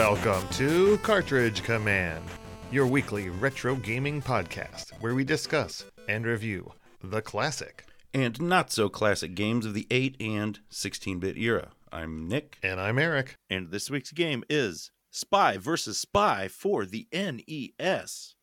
Welcome to Cartridge Command, your weekly retro gaming podcast where we discuss and review the classic. and not so classic games of the 8 and 16 bit era. I'm Nick, And I'm Eric. and this week's game is Spy vs. Spy for the NES.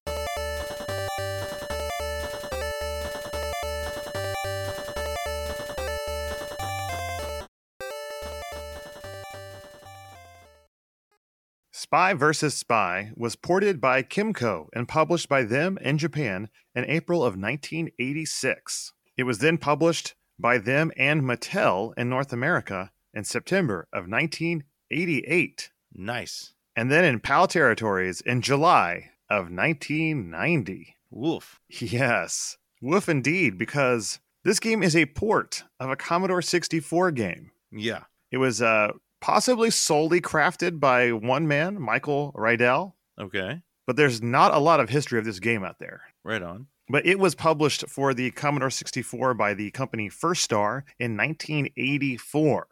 Spy vs. Spy was ported by Kemco and published by them in Japan in April of 1986. It was then published by them and Mattel in North America in September of 1988, Nice. and then in PAL territories in July of 1990. Woof. Yes, woof indeed, because this game is a port of a Commodore 64 game. Yeah. It was uh, possibly solely crafted by one man, Michael Riedel, Okay. but there's not a lot of history of this game out there. Right on. But it was published for the Commodore 64 by the company First Star in 1984.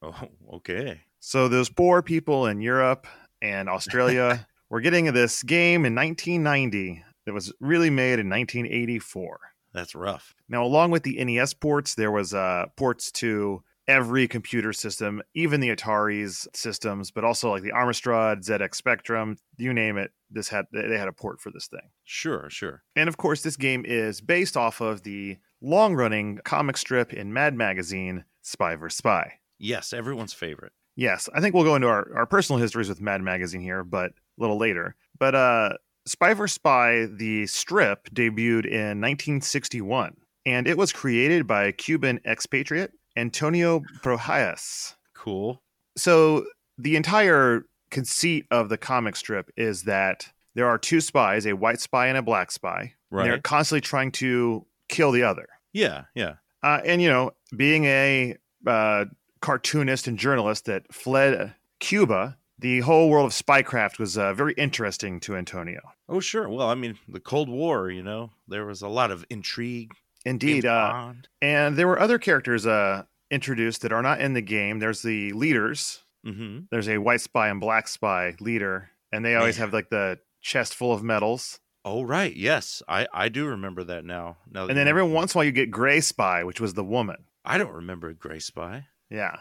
Oh, okay. So those poor people in Europe and Australia were getting this game in 1990 that was really made in 1984. That's rough. Now, along with the NES ports, there was uh, ports to every computer system, even the Atari's systems, but also like the Amstrad, ZX Spectrum, you name it. This had they had a port for this thing. Sure, sure. And of course, this game is based off of the long-running comic strip in Mad Magazine, Spy vs. Spy. Yes, everyone's favorite. Yes, I think we'll go into our, our personal histories with Mad Magazine here, but a little later. But uh, Spy vs. Spy, the strip, debuted in 1961, and it was created by a Cuban expatriate Antonio Prohias. Cool. So the entire conceit of the comic strip is that there are two spies, a white spy and a black spy. and They're constantly trying to kill the other. Yeah, yeah. Uh, and you know, being a uh, cartoonist and journalist that fled Cuba, the whole world of spycraft was uh, very interesting to Antonio. Oh, sure. Well, I mean, the Cold War, you know, there was a lot of intrigue. Indeed, uh, and there were other characters uh, introduced that are not in the game. There's the leaders. Mhm. There's a white spy and black spy leader, and they always Man. have like the chest full of medals. Oh, right. Yes, I I do remember that now. Now, that And then every once in a while, you get gray spy, which was the woman. I don't remember Gray Spy. Yeah,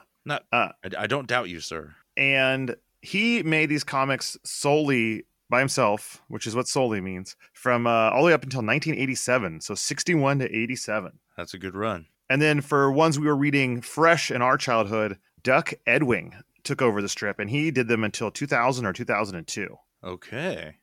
I, I don't doubt you, sir. and he made these comics solely by himself, which is what solely means, from uh, all the way up until 1987, so 61 to 87. That's a good run. And then for ones we were reading fresh in our childhood, Duck Edwing took over the strip, and he did them until 2000 or 2002. Okay.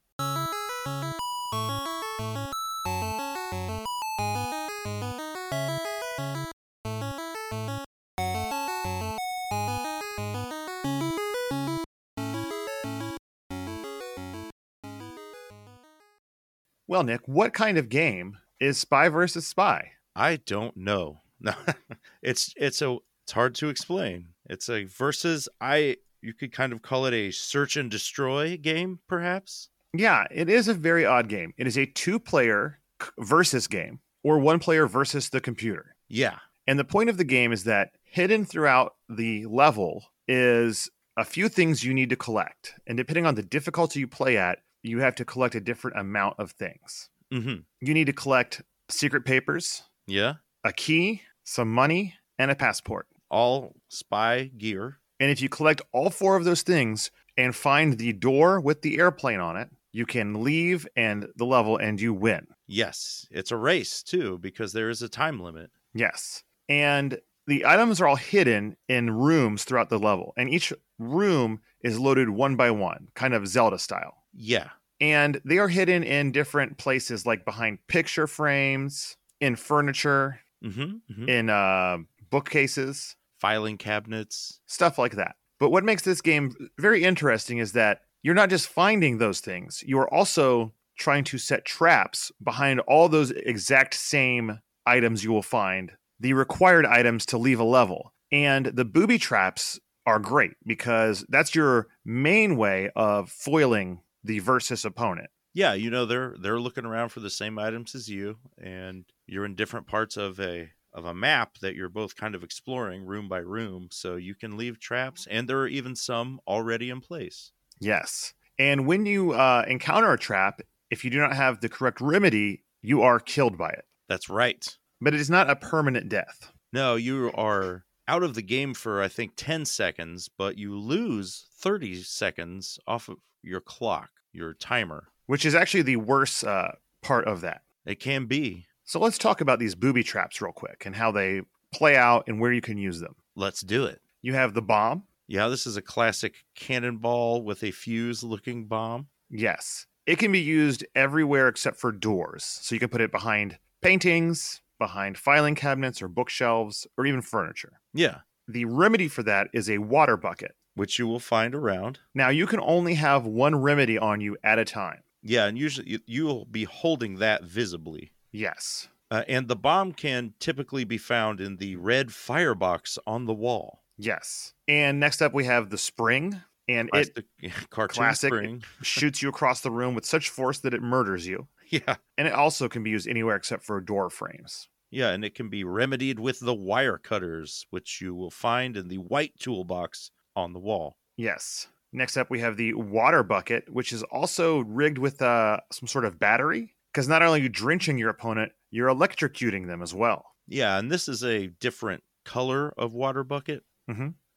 Well, Nick, what kind of game is Spy versus Spy? I don't know. No, it's it's a it's hard to explain. It's a versus. I you could kind of call it a search and destroy game, perhaps. Yeah, it is a very odd game. It is a two-player versus game, or one player versus the computer. Yeah. And the point of the game is that hidden throughout the level is a few things you need to collect. And depending on the difficulty you play at, you have to collect a different amount of things. Mm-hmm. You need to collect secret papers, Yeah. a key, some money, and a passport. All spy gear. And if you collect all four of those things and find the door with the airplane on it, you can leave and the level and you win. Yes, it's a race too because there is a time limit. Yes. And the items are all hidden in rooms throughout the level, and each room is loaded one by one, kind of Zelda style. Yeah. And they are hidden in different places, like behind picture frames, in furniture, Mm-hmm. in uh, bookcases, Filing cabinets. stuff like that. But what makes this game very interesting is that you're not just finding those things, you are also trying to set traps behind all those exact same items you will find, the required items to leave a level. And the booby traps are great because that's your main way of foiling the versus opponent. Yeah, you know they're they're looking around for the same items as you, and you're in different parts of a of a map that you're both kind of exploring room by room. So you can leave traps, and there are even some already in place. Yes. And when you uh, encounter a trap, if you do not have the correct remedy, you are killed by it. That's right. But it is not a permanent death. No, you are out of the game for I think 10 seconds, but you lose 30 seconds off of your clock, your timer. Which is actually the worst uh, part of that. It can be. So let's talk about these booby traps real quick and how they play out and where you can use them. Let's do it. You have the bomb. Yeah, this is a classic cannonball with a fuse looking bomb. Yes. It can be used everywhere except for doors. So you can put it behind paintings, behind filing cabinets or bookshelves, or even furniture. Yeah, The remedy for that is a water bucket. Which you will find around. Now, you can only have one remedy on you at a time. Yeah, and usually you, you'll be holding that visibly. Yes. Uh, and the bomb can typically be found in the red firebox on the wall. Yes. And next up, we have the spring, and it Plastic, classic. spring. shoots you across the room with such force that it murders you. Yeah, And it also can be used anywhere except for door frames. yeah, and it can be remedied with the wire cutters, which you will find in the white toolbox on the wall. Yes. Next up, we have the water bucket, which is also rigged with uh, some sort of battery. Because not only are you drenching your opponent, you're electrocuting them as well. Yeah, and this is a different color of water bucket.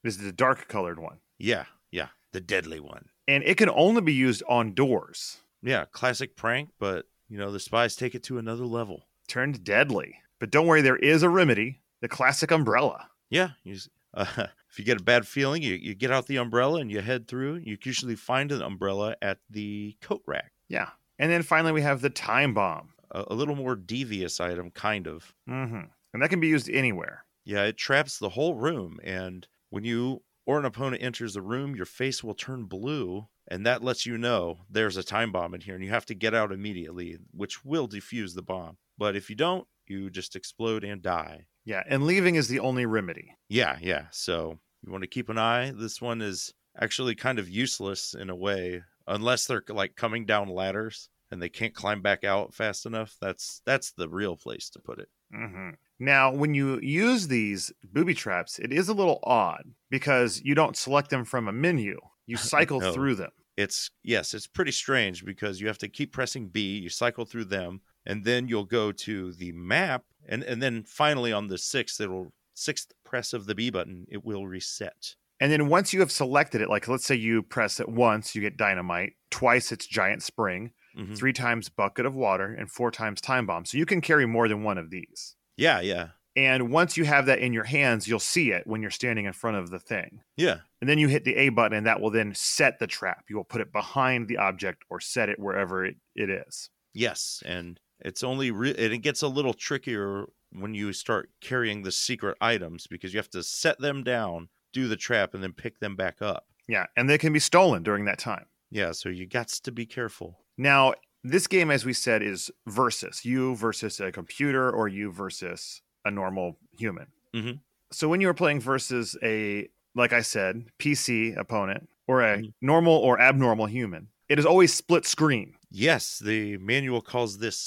This is the dark colored one. Yeah, yeah, the deadly one. And it can only be used on doors. Yeah, classic prank, but you know the spies take it to another level. Turned deadly. But don't worry, there is a remedy the classic umbrella. Yeah, you, uh, if you get a bad feeling, you, you get out the umbrella and you head through. You usually find an umbrella at the coat rack. Yeah. And then finally, we have the time bomb. A, a little more devious item, kind of. hmm And that can be used anywhere. Yeah, it traps the whole room, and when you or an opponent enters the room, your face will turn blue, and that lets you know there's a time bomb in here, and you have to get out immediately, which will defuse the bomb. But if you don't, you just explode and die. Yeah. And leaving is the only remedy. Yeah, yeah. So you want to keep an eye. This one is actually kind of useless in a way, unless they're like coming down ladders and they can't climb back out fast enough. That's that's the real place to put it. hmm Now, when you use these booby traps, it is a little odd because you don't select them from a menu. You cycle No. through them. It's yes, it's pretty strange because you have to keep pressing B, you cycle through them, and then you'll go to the map, and and then finally on the sixth, it'll sixth press of the B button, it will reset. And then once you have selected it, like let's say you press it once, you get dynamite, twice it's giant spring, Mhm. three times bucket of water, and four times time bomb. So you can carry more than one of these. Yeah, yeah, And once you have that in your hands, you'll see it when you're standing in front of the thing. yeah. And then you hit the A button, and that will then set the trap. You will put it behind the object or set it wherever it, it is. Yes, and it's only re- and it gets a little trickier when you start carrying the secret items because you have to set them down, do the trap, and then pick them back up. Yeah. And they can be stolen during that time. Yeah, so you got to be careful. Now, this game, as we said, is versus you versus a computer or you versus a normal human. Mhm. So when you are playing versus a, like I said, PC opponent or a Mhm. normal or abnormal human, it is always split screen Yes, the manual calls this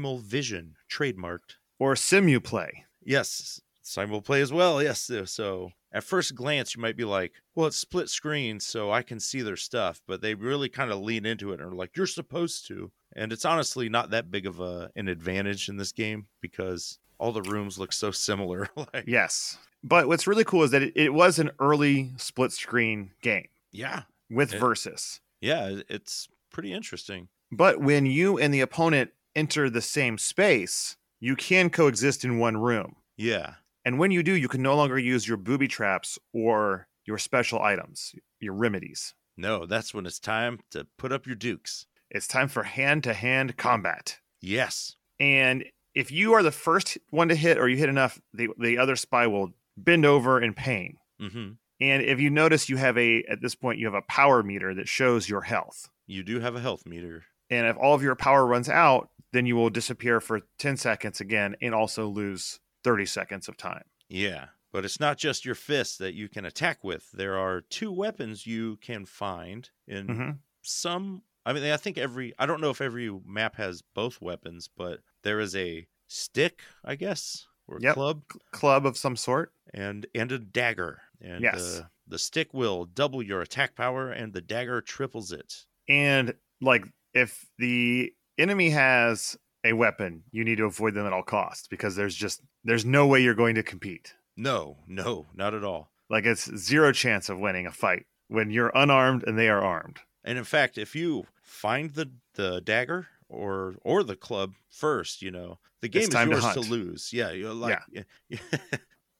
simulvision, trademarked. or simuplay. Yes, simul play as well. Yes, so at first glance you might be like, "Well, it's split screen, so I can see their stuff," but they really kind of lean into it and are like, "You're supposed to." And it's honestly not that big of a an advantage in this game because all the rooms look so similar. like, Yes. But what's really cool is that it, it was an early split screen game yeah, with It- versus. Yeah, it's pretty interesting. But when you and the opponent enter the same space, you can coexist in one room. Yeah, And when you do, you can no longer use your booby traps or your special items, your remedies. no, that's when it's time to put up your dukes. It's time for hand to hand combat. Yes, And if you are the first one to hit or you hit enough, the, the other spy will bend over in pain. hmm And if you notice, you have a, at this point, you have a power meter that shows your health. you do have a health meter. And if all of your power runs out, then you will disappear for 10 seconds again and also lose 30 seconds of time. Yeah, but it's not just your fists that you can attack with. There are two weapons you can find in hmm some. I mean, I think every. I don't know if every map has both weapons, but there is a stick, I guess, or a Yep. club, Club of some sort. and and a dagger. And Yes. uh, The stick will double your attack power, and the dagger triples it. And like if the enemy has a weapon, you need to avoid them at all costs because there's just there's no way you're going to compete. No, no, not at all. Like it's zero chance of winning a fight when you're unarmed and they are armed. And in fact, if you find the the dagger or or the club first, you know the game is time to yours to, hunt. lose. Yeah, you're like yeah.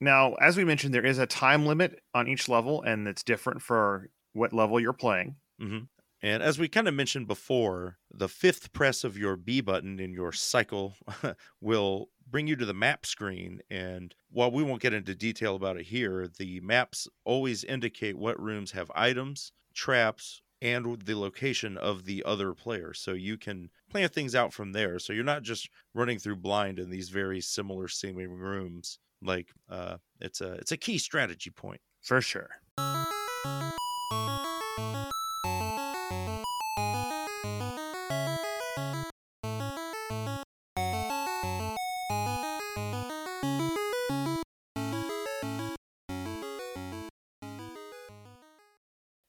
Now, as we mentioned, there is a time limit on each level, and it's different for what level you're playing. hmm And as we kind of mentioned before, the fifth press of your B button in your cycle will bring you to the map screen. And while we won't get into detail about it here, the maps always indicate what rooms have items, traps, and the location of the other player. So you can plan things out from there. So you're not just running through blind in these very similar seeming rooms. Like uh, it's a it's a key strategy point. For sure.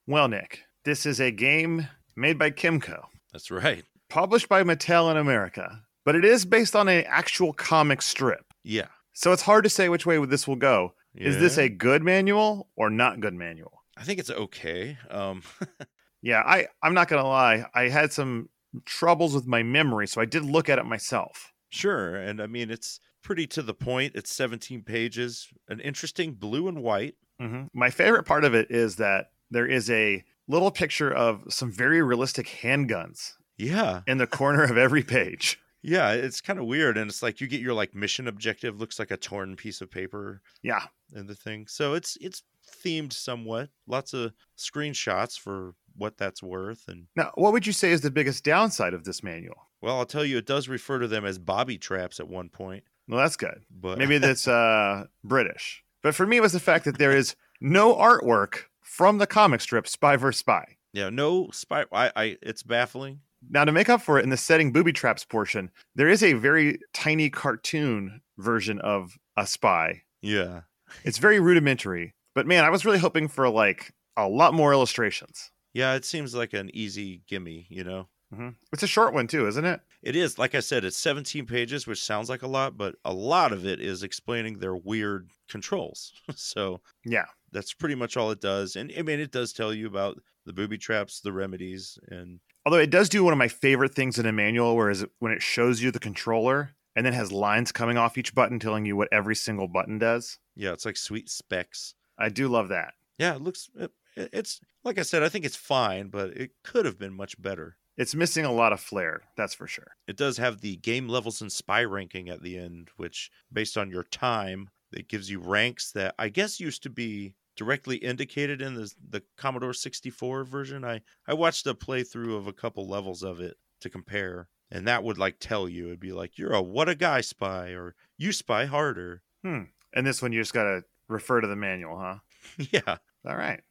Well, Nick, this is a game made by Kemco, That's right. published by Mattel in America, but it is based on an actual comic strip. Yeah. So it's hard to say which way this will go. Is this a good manual or not good manual? I think it's okay. Um, Yeah, I I'm not gonna lie. I had some troubles with my memory, so I did look at it myself. sure, and I mean it's pretty to the point. It's 17 pages, an interesting blue and white. hmm My favorite part of it is that there is a little picture of some very realistic handguns Yeah, in the corner of every page. Yeah, it's kind of weird, and it's like you get your like mission objective looks like a torn piece of paper Yeah, and the thing. So it's it's themed somewhat. Lots of screenshots for what that's worth, and Now, what would you say is the biggest downside of this manual? well, I'll tell you, it does refer to them as bobby traps at one point, Well, that's good. but Maybe that's uh, British. But for me, it was the fact that there is no artwork from the comic strip Spy vs. Spy. yeah, no spy. I, I it's baffling. Now, to make up for it in the setting booby traps portion, there is a very tiny cartoon version of a spy. Yeah, It's very rudimentary, but man, I was really hoping for like a lot more illustrations. yeah, it seems like an easy gimme, you know. hmm It's a short one too, isn't it? It is, like I said, it's 17 pages, which sounds like a lot, but a lot of it is explaining their weird controls. so Yeah. that's pretty much all it does. And I mean, it does tell you about the booby traps, the remedies, and Although it does do one of my favorite things in a manual, whereas when it shows you the controller and then has lines coming off each button telling you what every single button does. yeah, it's like sweet specs. I do love that. Yeah, it looks, it, it's like I said, I think it's fine, but it could have been much better. It's missing a lot of flair, that's for sure. It does have the game levels and spy ranking at the end, which based on your time, it gives you ranks that I guess used to be directly indicated in the the Commodore 64 version. I I watched a playthrough of a couple levels of it to compare, and that would like tell you it'd be like you're a what a guy spy or you spy harder. Hmm. And this one you just got to refer to the manual, huh? yeah. All right.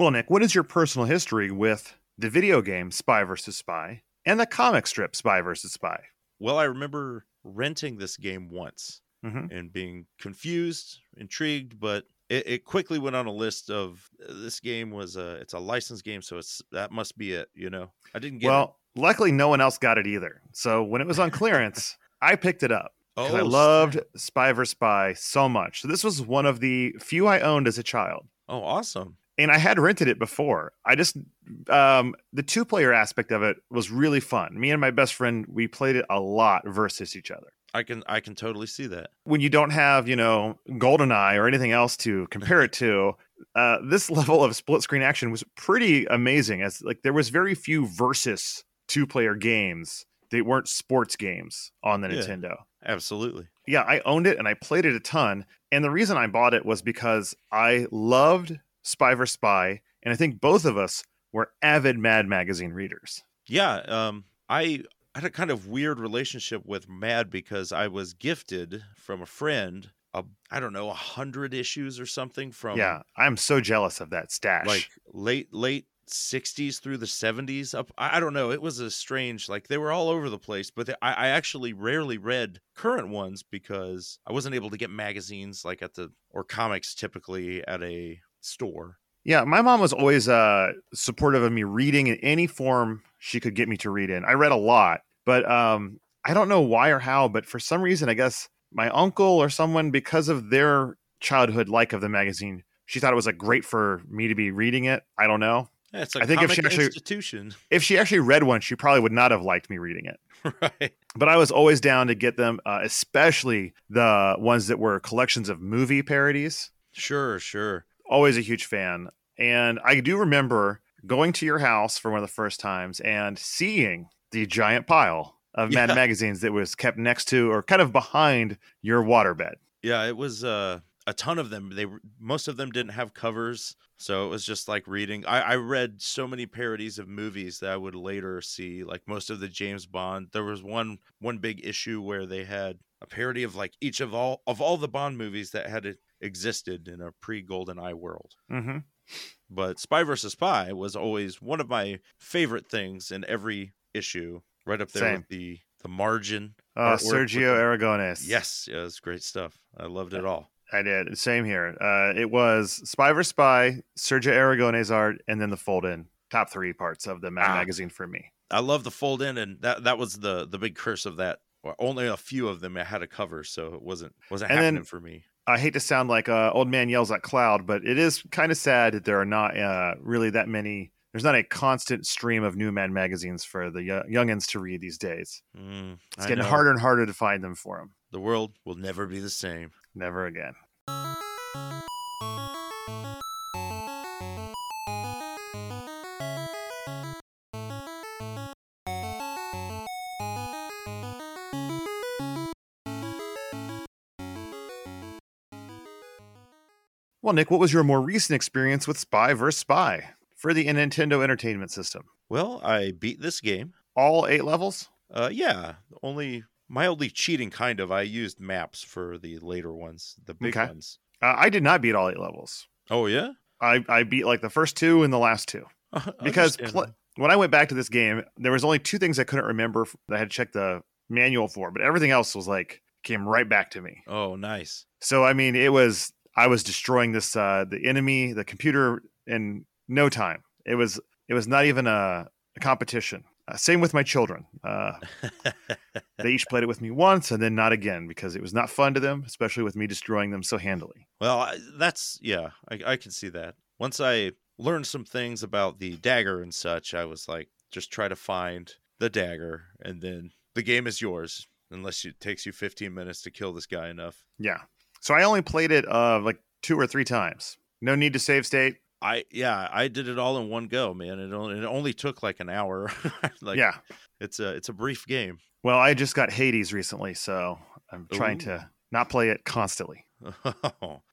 Well, Nick, what is your personal history with the video game Spy vs. Spy and the comic strip Spy vs. Spy? Well, I remember renting this game once hmm and being confused, intrigued, but it, it quickly went on a list of uh, this game was a it's a licensed game, so it's that must be it. You know, I didn't get it. Well, luckily, no one else got it either. So when it was on clearance, I picked it up. because I Oh, loved. Spy vs. Spy so much. So this was one of the few I owned as a child. Oh, awesome. And I had rented it before. I just um the two player aspect of it was really fun. Me and my best friend, we played it a lot versus each other. I can I can totally see that. When you don't have, you know, GoldenEye or anything else to compare it to, uh, this level of split screen action was pretty amazing. As like there was very few versus two player games They weren't sports games on the Yeah. Nintendo. Absolutely. yeah, I owned it and I played it a ton. And the reason I bought it was because I loved Spy vs. Spy. And I think both of us were avid Mad Magazine readers. Yeah. Um, I had a kind of weird relationship with Mad because I was gifted from a friend a I don't know a hundred issues or something from yeah, I'm so jealous of that stash. like late late 60s through the 70s up I, I don't know it was a strange like they were all over the place but they, I, I actually rarely read current ones because i wasn't able to get magazines like at the or comics typically at a store Yeah, my mom was always uh, supportive of me reading in any form she could get me to read in. I read a lot, but um, I don't know why or how, but for some reason, I guess my uncle or someone, because of their childhood like of the magazine, she thought it was like great for me to be reading it. I don't know. yeah, it's a I think if she actually- institution If she actually read one, she probably would not have liked me reading it. right But I was always down to get them, uh, especially the ones that were collections of movie parodies. sure sure always a huge fan. And I do remember going to your house for one of the first times and seeing the giant pile of Mad Yeah. magazines that was kept next to or kind of behind your waterbed. yeah it was uh a ton of them they most of them didn't have covers so it was just like reading I, I read so many parodies of movies that i would later see like most of the james bond there was one one big issue where they had a parody of like each of all of all the bond movies that had existed in a pre-golden eye world Mm-hmm. but spy versus spy was always one of my favorite things in every issue right up there Same. with the the margin Uh, Sergio Aragones. yes yeah it's great stuff i loved it all I did. Same here. Uh, it was Spy vs. Spy, Sergio Aragones art, and then the fold in. Top three parts of the Mad Ah. magazine for me. I love the fold in, and that that was the the big curse of that. Well, only a few of them had a cover, so it wasn't wasn't And then- happening for me. I hate to sound like uh, old man yells at cloud, but it is kind of sad that there are not uh, really that many. There's not a constant stream of new Mad magazines for the yo- youngins to read these days. Mm, It's I getting know. harder and harder to find them for them. The world will never be the same. Never again. Well, Nick, what was your more recent experience with Spy vs. Spy for the Nintendo Entertainment System? Well, I beat this game. All eight levels? Uh, yeah, only mildly cheating, kind of. I used maps for the later ones, the big Okay. ones. Uh, I did not beat all eight levels. Oh yeah, I, I beat like the first two and the last two. because pl- when I went back to this game, there was only two things I couldn't remember that I had checked the manual for, but everything else was like came right back to me. oh nice. So I mean, it was I was destroying this uh the enemy, the computer in no time. It was it was not even a, a competition. Uh, same with my children. Uh, they each played it with me once and then not again because it was not fun to them, especially with me destroying them so handily. Well, that's yeah, I, I can see that. Once I learned some things about the dagger and such, I was like, just try to find the dagger, and then the game is yours, unless it takes you 15 minutes to kill this guy enough. Yeah. So I only played it uh like two or three times. No need to save state. I yeah, I did it all in one go, man. It only it only took like an hour. like yeah. it's a it's a brief game. Well, I just got Hades recently, so I'm trying Ooh. to not play it constantly. All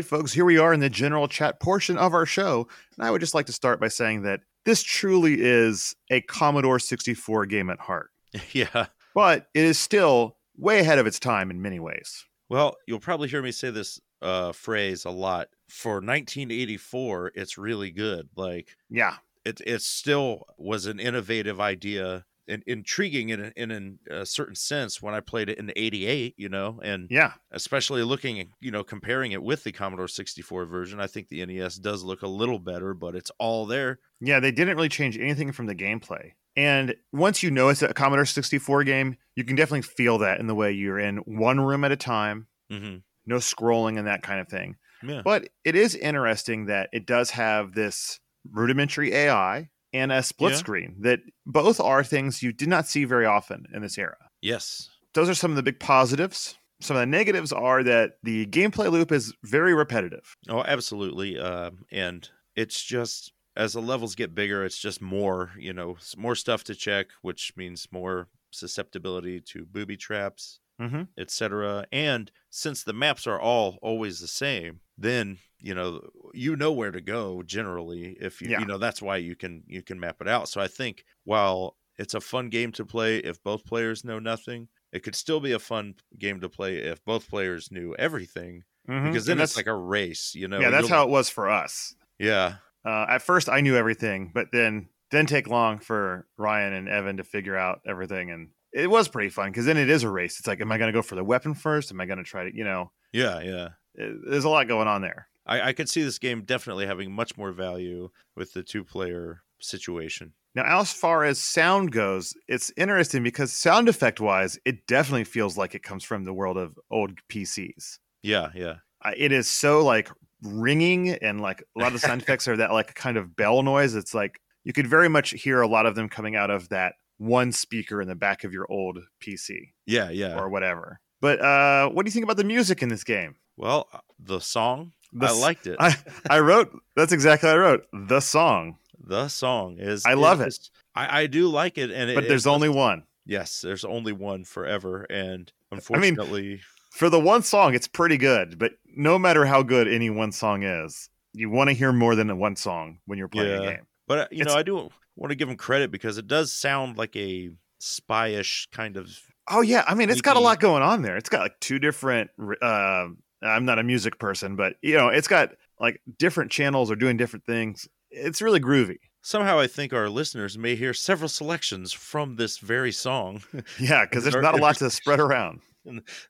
right, folks, here we are in the general chat portion of our show. And I would just like to start by saying that this truly is a Commodore 64 game at heart, yeah. but it is still way ahead of its time in many ways. Well, you'll probably hear me say this uh phrase a lot. For 1984, it's really good. Like Yeah. it it still was an innovative idea and intriguing in a, in a certain sense when I played it in 88, you know, and Yeah. especially looking, at, you know, comparing it with the Commodore 64 version, I think the NES does look a little better, but it's all there. Yeah, they didn't really change anything from the gameplay. And once you know it's a Commodore 64 game, you can definitely feel that in the way you're in one room at a time, hmm no scrolling and that kind of thing. Yeah. But it is interesting that it does have this rudimentary AI and a split Yeah. screen that both are things you did not see very often in this era. Yes. Those are some of the big positives. Some of the negatives are that the gameplay loop is very repetitive. Oh, absolutely. Um, and it's just as the levels get bigger, it's just more, you know, more stuff to check, which means more susceptibility to booby traps. Mm-hmm. etc. And since the maps are all always the same, then you know you know where to go generally. If you Yeah. you know that's why you can you can map it out. So I think while it's a fun game to play if both players know nothing, it could still be a fun game to play if both players knew everything. Because then it's like a race, you know. Mm-hmm. yeah, that's You'll- how it was for us. Yeah, Uh, at first, I knew everything, but then didn't take long for Ryan and Evan to figure out everything, and it was pretty fun because then it is a race. It's like, am I going to go for the weapon first? Am I going to try to, you know, yeah, yeah. it, there's a lot going on there. I, I could see this game definitely having much more value with the two player situation. Now, as far as sound goes, it's interesting because sound effect wise, it definitely feels like it comes from the world of old PCs. Yeah, yeah. It is so like ringing and like a lot of the sound effects are that like kind of bell noise. It's like you could very much hear a lot of them coming out of that one speaker in the back of your old PC Yeah, yeah. or whatever. But uh, what do you think about the music in this game? well, uh, the song, The I liked it. I, I wrote that's exactly what I wrote. The song, the song is I love it. I, I do like it, and but it there's does- only one. yes, there's only one forever, and mean, unfortunately, For the one song, it's pretty good. But no matter how good any one song is, you want to hear more than one song when you're playing a game. but uh, you know, I do want to give him credit because it does sound like a spyish kind of. Oh yeah, I mean it's got a lot going on there. It's got like two different. Uh, I'm not a music person, but you know, it's got like different channels are doing different things. It's really groovy. Somehow, I think our listeners may hear several selections from this very song. Yeah, because there's not a lot to spread around.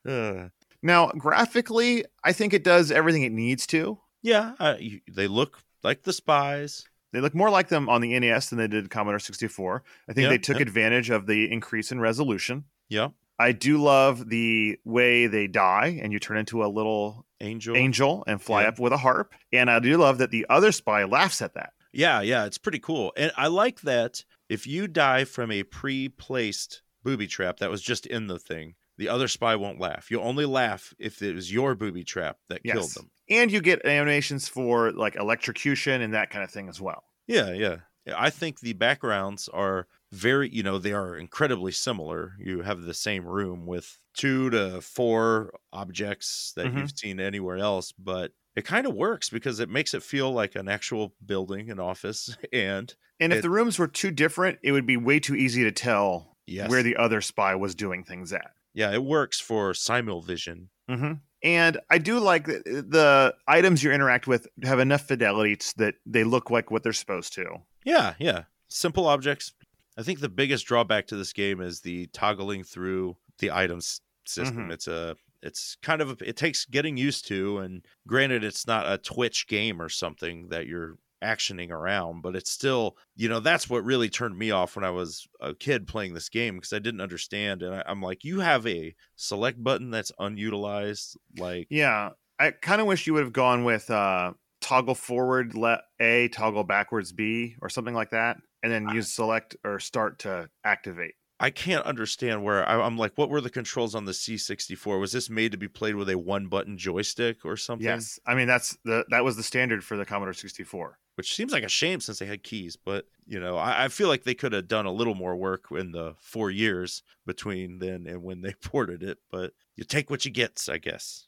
Uh, Now, graphically, I think it does everything it needs to. yeah, uh, you, they look like the spies. They look more like them on the NES than they did Commodore 64. I think Yeah, they took yeah. advantage of the increase in resolution. Yeah, I do love the way they die and you turn into a little angel. angel and fly Yeah. up with a harp. And I do love that the other spy laughs at that. Yeah, yeah, it's pretty cool. And I like that if you die from a pre placed booby trap that was just in the thing, the other spy won't laugh. You'll only laugh if it was your booby trap that killed Yes. them. And you get animations for like electrocution and that kind of thing as well. Yeah, yeah. I think the backgrounds are very, you know, they are incredibly similar. You have the same room with two to four objects that Mhm. you've seen anywhere else, but it kind of works because it makes it feel like an actual building, an office. And And if It- the rooms were too different, it would be way too easy to tell yes, where the other spy was doing things at. Yeah, it works for simulvision. hmm And I do like that the items you interact with have enough fidelity that they look like what they're supposed to. Yeah, yeah. Simple objects. I think the biggest drawback to this game is the toggling through the items system. Mhm. It's a it's kind of a, it takes getting used to and granted it's not a twitch game or something that you're actioning around but it's still you know that's what really turned me off when i was a kid playing this game because i didn't understand and I, i'm like you have a select button that's unutilized like Yeah, I kind of wish you would have gone with uh, toggle forward let A, toggle backwards B, or something like that, and then use select or start to activate. I can't understand where I, I'm like, what were the controls on the C64? Was this made to be played with a one button joystick or something? Yes, I mean that's the that was the standard for the Commodore 64. Which seems like a shame since they had keys, but you know, I, I feel like they could have done a little more work in the four years between then and when they ported it. But you take what you get, I guess.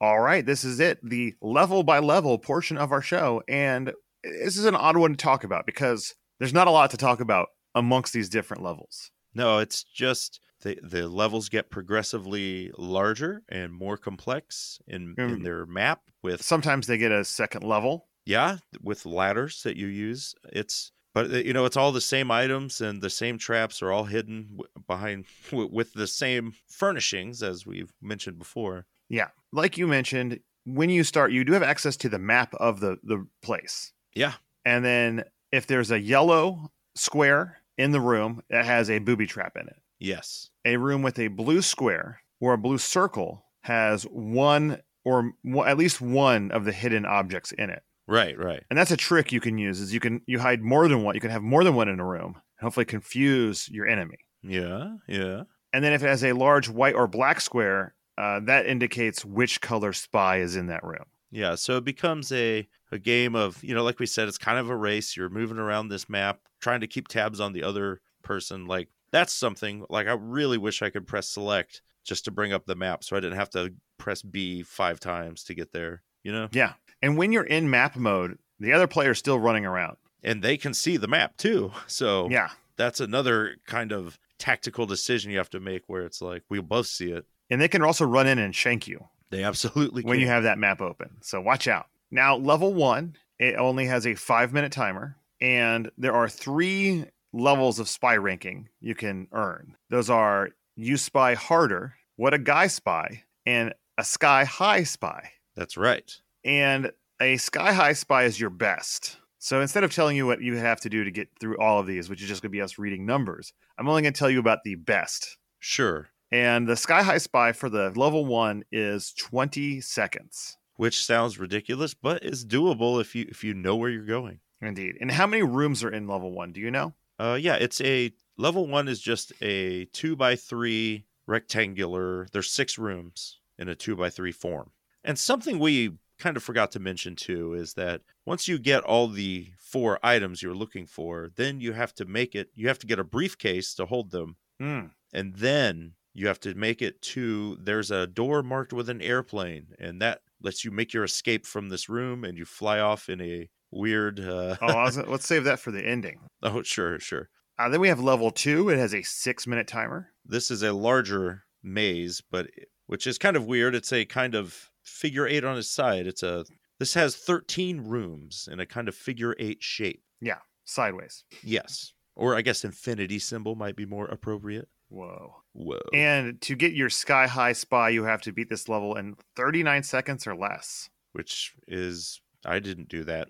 All right, this is it, the level by level portion of our show. And this is an odd one to talk about because there's not a lot to talk about amongst these different levels. No, it's just the the levels get progressively larger and more complex in, in Mm. their map with Sometimes they get a second level. yeah with ladders that you use it's but uh, you know it's all the same items and the same traps are all hidden behind with the same furnishings as we've mentioned before Yeah, like you mentioned, when you start, you do have access to the map of the the place. yeah And then if there's a yellow square in the room, it has a booby trap in it. yes A room with a blue square or a blue circle has one or at least one of the hidden objects in it. right right And that's a trick you can use is you can you hide more than one. You can have more than one in a room and hopefully confuse your enemy. yeah yeah And then if it has a large white or black square, uh, that indicates which color spy is in that room. Yeah, so it becomes a a game of, you know, like we said, it's kind of a race. You're moving around this map, trying to keep tabs on the other person. Like that's something like I really wish I could press select just to bring up the map so I didn't have to press B five times to get there, you know? Yeah. And when you're in map mode, the other player's still running around. And they can see the map too. So Yeah. that's another kind of tactical decision you have to make where it's like we both see it. And they can also run in and shank you They absolutely can when you have that map open. So watch out. Now, level one, it only has a five minute timer, and there are three levels of spy ranking you can earn. Those are you spy harder, what a guy spy, and a sky high spy. That's right. And a sky high spy is your best. So instead of telling you what you have to do to get through all of these, which is just going to be us reading numbers, I'm only going to tell you about the best. Sure. And the sky high spy for the level one is 20 seconds. Which sounds ridiculous, but is doable if you if you know where you're going. Indeed. And how many rooms are in level one? Do you know? Uh, yeah, it's a level one is just a two by three rectangular. There's six rooms in a two by three form. And something we kind of forgot to mention too is that once you get all the four items you're looking for, then you have to make it. You have to get a briefcase to hold them, Hmm. and then you have to make it to. There's a door marked with an airplane, and that lets you make your escape from this room, and you fly off in a weird. Uh, Oh, was, let's save that for the ending. oh, sure, sure. Uh, then we have level two. It has a six minute timer. this is a larger maze, but which is kind of weird. It's a kind of figure eight on its side. It's a this has 13 rooms in a kind of figure eight shape. Yeah. Sideways. Yes. Or I guess infinity symbol might be more appropriate. Whoa. Whoa. And to get your sky high spy, you have to beat this level in 39 seconds or less. Which is I didn't do that.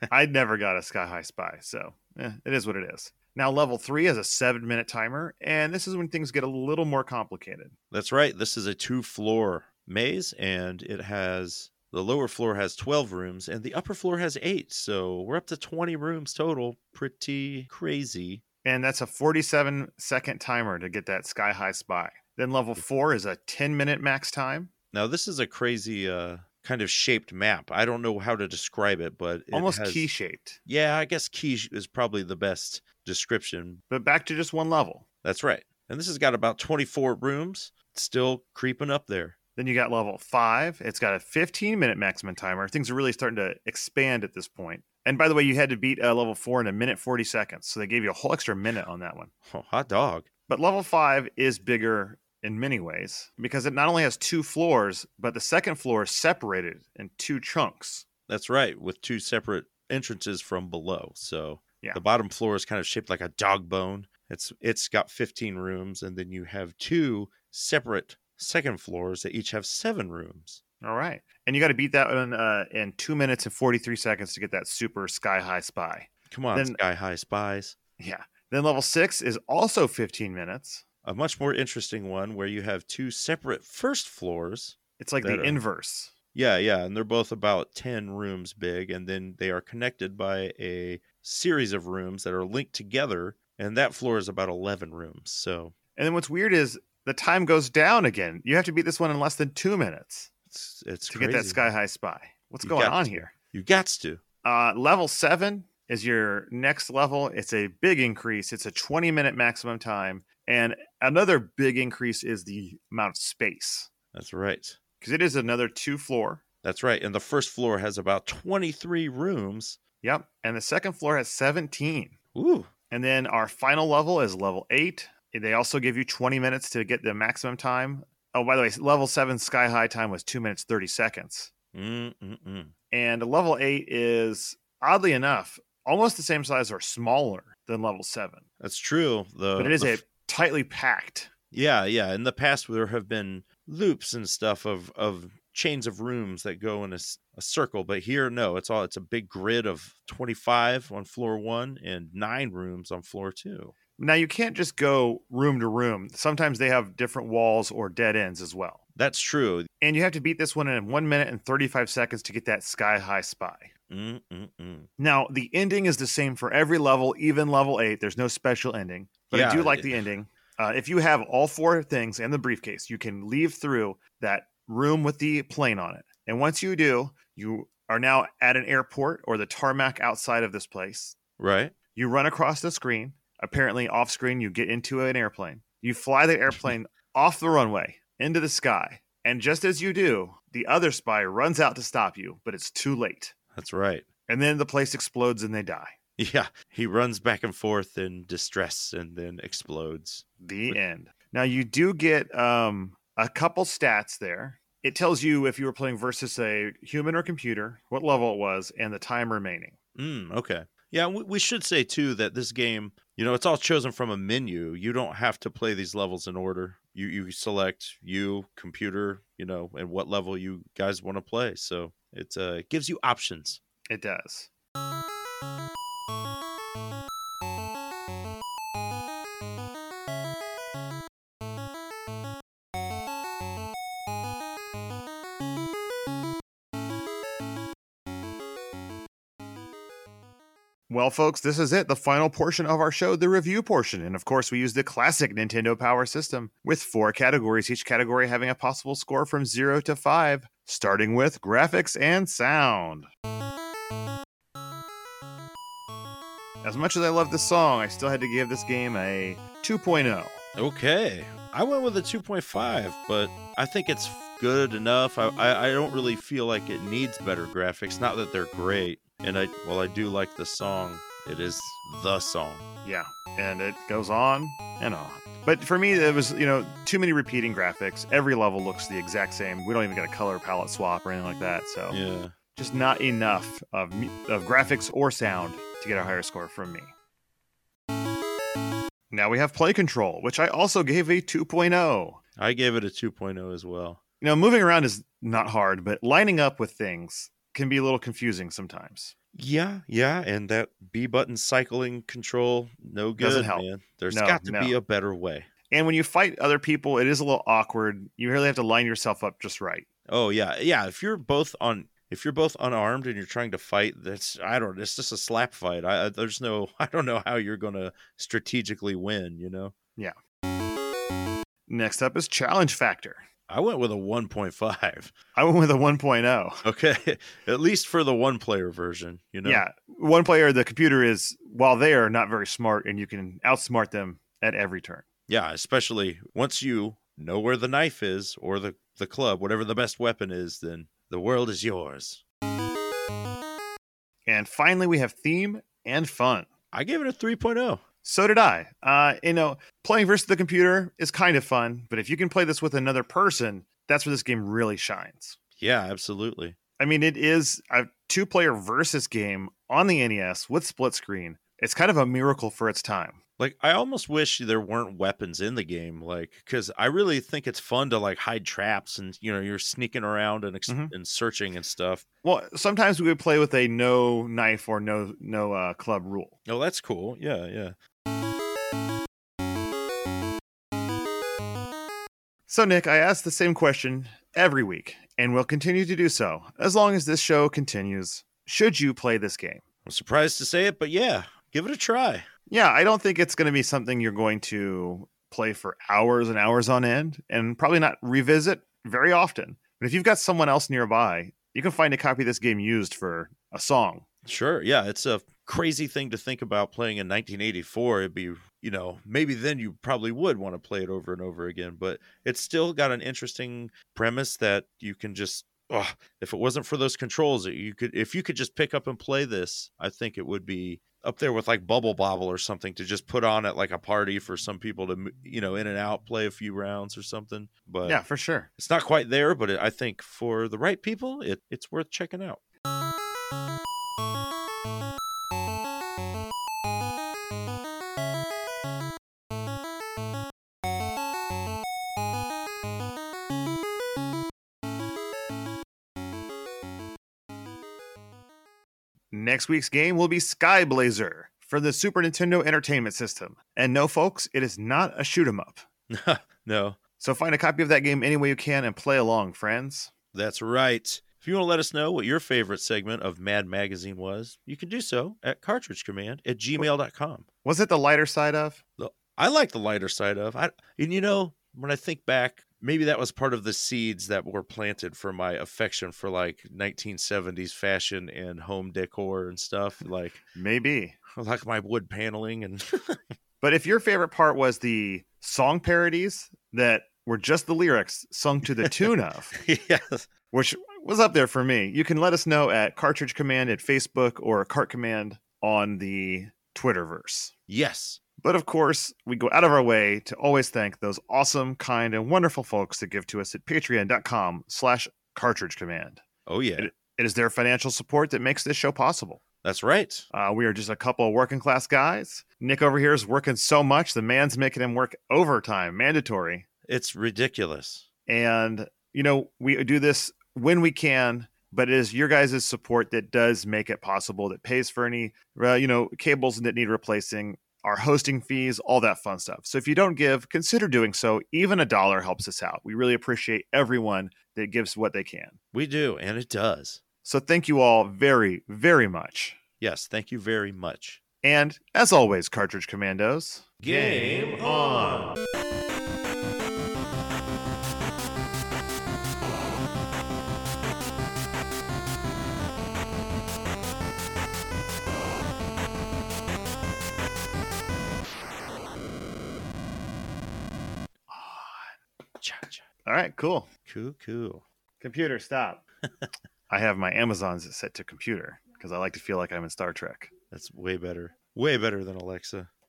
I never got a sky high spy, so eh, it is what it is. Now, level three has a seven minute timer, and this is when things get a little more complicated. That's right. This is a two floor maze and it has the lower floor has 12 rooms and the upper floor has 8. So we're up to 20 rooms total. Pretty crazy. And that's a 47 second timer to get that sky high spy. Then level four is a 10 minute max time, Now this is a crazy uh kind of shaped map. I don't know how to describe it, but it almost has- key shaped, Yeah, I guess key is probably the best description. but back to just one level. That's right. And this has got about 24 rooms, still creeping up there. Then you got level five. It's got a 15 minute maximum timer. Things are really starting to expand at this point. And by the way, you had to beat uh, level four in a minute 40 seconds. So they gave you a whole extra minute on that one. Oh, hot dog. But level five is bigger in many ways because it not only has two floors, but the second floor is separated in two chunks. That's right, with two separate entrances from below. So Yeah. the bottom floor is kind of shaped like a dog bone. It's it's got 15 rooms, and then you have two separate second floors that each have seven rooms. All right. And you got to beat that one uh, in two minutes and 43 seconds to get that super sky high spy. Come on, Then- Sky High Spies. Yeah. Then level six is also 15 minutes. A much more interesting one where you have two separate first floors. It's like the Better. inverse. Yeah, yeah, and they're both about 10 rooms big, and then they are connected by a series of rooms that are linked together, and that floor is about 11 rooms. So And then what's weird is the time goes down again. You have to beat this one in less than two minutes it's it's to get that sky high spy. What's You going on to. here? You got to. Uh, level seven is your next level. It's a big increase. It's a 20 minute maximum time. And another big increase is the amount of space That's right. because it is another two floor. That's right. And the first floor has about 23 rooms. Yep. And the second floor has 17. Ooh, And then our final level is level eight. They also give you 20 minutes to get the maximum time. Oh, by the way, level seven sky high time was two minutes, 30 seconds. Mm-mm-mm. And level eight is oddly enough almost the same size or smaller than level seven, That's true. The, but it is the a tightly packed. Yeah, yeah. In the past, there have been loops and stuff of of chains of rooms that go in a circle, but here, no. It's all it's a big grid of twenty five on floor one and nine rooms on floor two. Now you can't just go room to room. Sometimes they have different walls or dead ends as well. That's true. And you have to beat this one in one minute and 35 seconds to get that sky high spy. Mm-mm-mm. Now, the ending is the same for every level, even level eight. There's no special ending, but I do like it- the ending. Uh, if you have all four things and the briefcase, you can leave through that room with the plane on it. And once you do, you are now at an airport or the tarmac outside of this place. Right. You run across the screen. Apparently, off screen, you get into an airplane. You fly the airplane off the runway into the sky. And just as you do, the other spy runs out to stop you, but it's too late. That's right. And then the place explodes and they die. Yeah. He runs back and forth in distress and then explodes. The end. Now you do get um, a couple stats there. It tells you if you were playing versus a human or computer, what level it was, and the time remaining. Mm, okay. Yeah, we, we should say too that this game, you know, it's all chosen from a menu. You don't have to play these levels in order. You you select you, computer, you know, and what level you guys want to play. So it uh, gives you options. It does. Well, folks, this is it, the final portion of our show, the review portion. And of course, we use the classic Nintendo Power System with four categories, each category having a possible score from zero to five, starting with graphics and sound. As much as I love this song, I still had to give this game a 2.0. Okay. I went with a 2.5, but I think it's good enough. I, I, I don't really feel like it needs better graphics. Not that they're great. And I, well, I do like the song. It is the song. Yeah, and it goes on and on. But for me, it was, you know, too many repeating graphics. Every level looks the exact same. We don't even get a color palette swap or anything like that. So Yeah. just not enough of, of graphics or sound to get a higher score from me. Now we have play control, which I also gave a 2.0. I gave it a 2.0 as well. You know, moving around is not hard, but lining up with things can be a little confusing sometimes. Yeah, yeah, and that B button cycling control, no good, Doesn't help. man. There's No, got to no. be a better way. And when you fight other people, it is a little awkward. You really have to line yourself up just right. Oh yeah, yeah. If you're both on, if you're both unarmed and you're trying to fight, that's I don't. It's just a slap fight. I there's no. I don't know how you're gonna strategically win. You know. Yeah. Next up is challenge factor. I went with a 1.5. I went with a 1.0. Okay, at least for the one player version. You know. Yeah, one player, the computer is, while they are not very smart, and you can outsmart them at every turn. Yeah, especially once you know where the knife is or the the club, whatever the best weapon is, then the world is yours. And finally, we have theme and fun. I gave it a oh. 3.0. So did I. Uh, you know, playing versus the computer is kind of fun, but if you can play this with another person, that's where this game really shines. Yeah, absolutely. I mean, it is a two player versus game on the NES with split screen. It's kind of a miracle for its time. Like I almost wish there weren't weapons in the game, like because I really think it's fun to like hide traps and you know you're sneaking around and ex- Mhm. and searching and stuff. Well, sometimes we would play with a no knife or no no uh, club rule. Oh, that's cool. Yeah, yeah. So, Nick, I ask the same question every week, and will continue to do so as long as this show continues. Should you play this game? I'm surprised to say it, but yeah, give it a try. Yeah, I don't think it's going to be something you're going to play for hours and hours on end, and probably not revisit very often. But if you've got someone else nearby, you can find a copy of this game used for a song. Sure. Yeah, it's a crazy thing to think about playing in 1984. It'd be, you know, maybe then you probably would want to play it over and over again, but it's still got an interesting premise that you can just oh, if it wasn't for those controls, you could if you could just pick up and play this, I think it would be up there with like Bubble Bobble or something to just put on at like a party for some people to you know in and out play a few rounds or something. But yeah, for sure. it's not quite there, but it, I think for the right people, it, it's worth checking out. Next week's game will be Skyblazer for the Super Nintendo Entertainment System. And no, folks, it is not a shoot 'em up. no, So find a copy of that game any way you can and play along, friends. That's right. If you want to let us know what your favorite segment of Mad Magazine was, you can do so at cartridgecommand at gmail.com. Was it the lighter side of? I like the lighter side of. I and you know when I think back, maybe that was part of the seeds that were planted for my affection for like 1970s fashion and home decor and stuff. Like Maybe. like my wood paneling and But if your favorite part was the song parodies that were just the lyrics sung to the tune of, yes, which was up there for me, you can let us know at Cartridge Command at Facebook or Cart Command on the Twitterverse. yes, But of course, we go out of our way to always thank those awesome, kind, and wonderful folks that give to us at patreon.com slash cartridge command. oh yeah, It- It is their financial support that makes this show possible. that's right. Uh, we are just a couple of working class guys. Nick over here is working so much, the man's making him work overtime, mandatory. It's ridiculous. And, you know, we do this when we can, but it is your guys' support that does make it possible, that pays for any, uh, you know, cables that need replacing, our hosting fees, all that fun stuff. So if you don't give, consider doing so. Even a dollar helps us out. We really appreciate everyone that gives what they can. We do, and it does. So thank you all very, very much. Yes, thank you very much. And as always, Cartridge Commandos. Game on. All right, cool. Cool, cool. Computer, stop. I have my Amazons set to computer because I like to feel like I'm in Star Trek. That's way better. Way better than Alexa.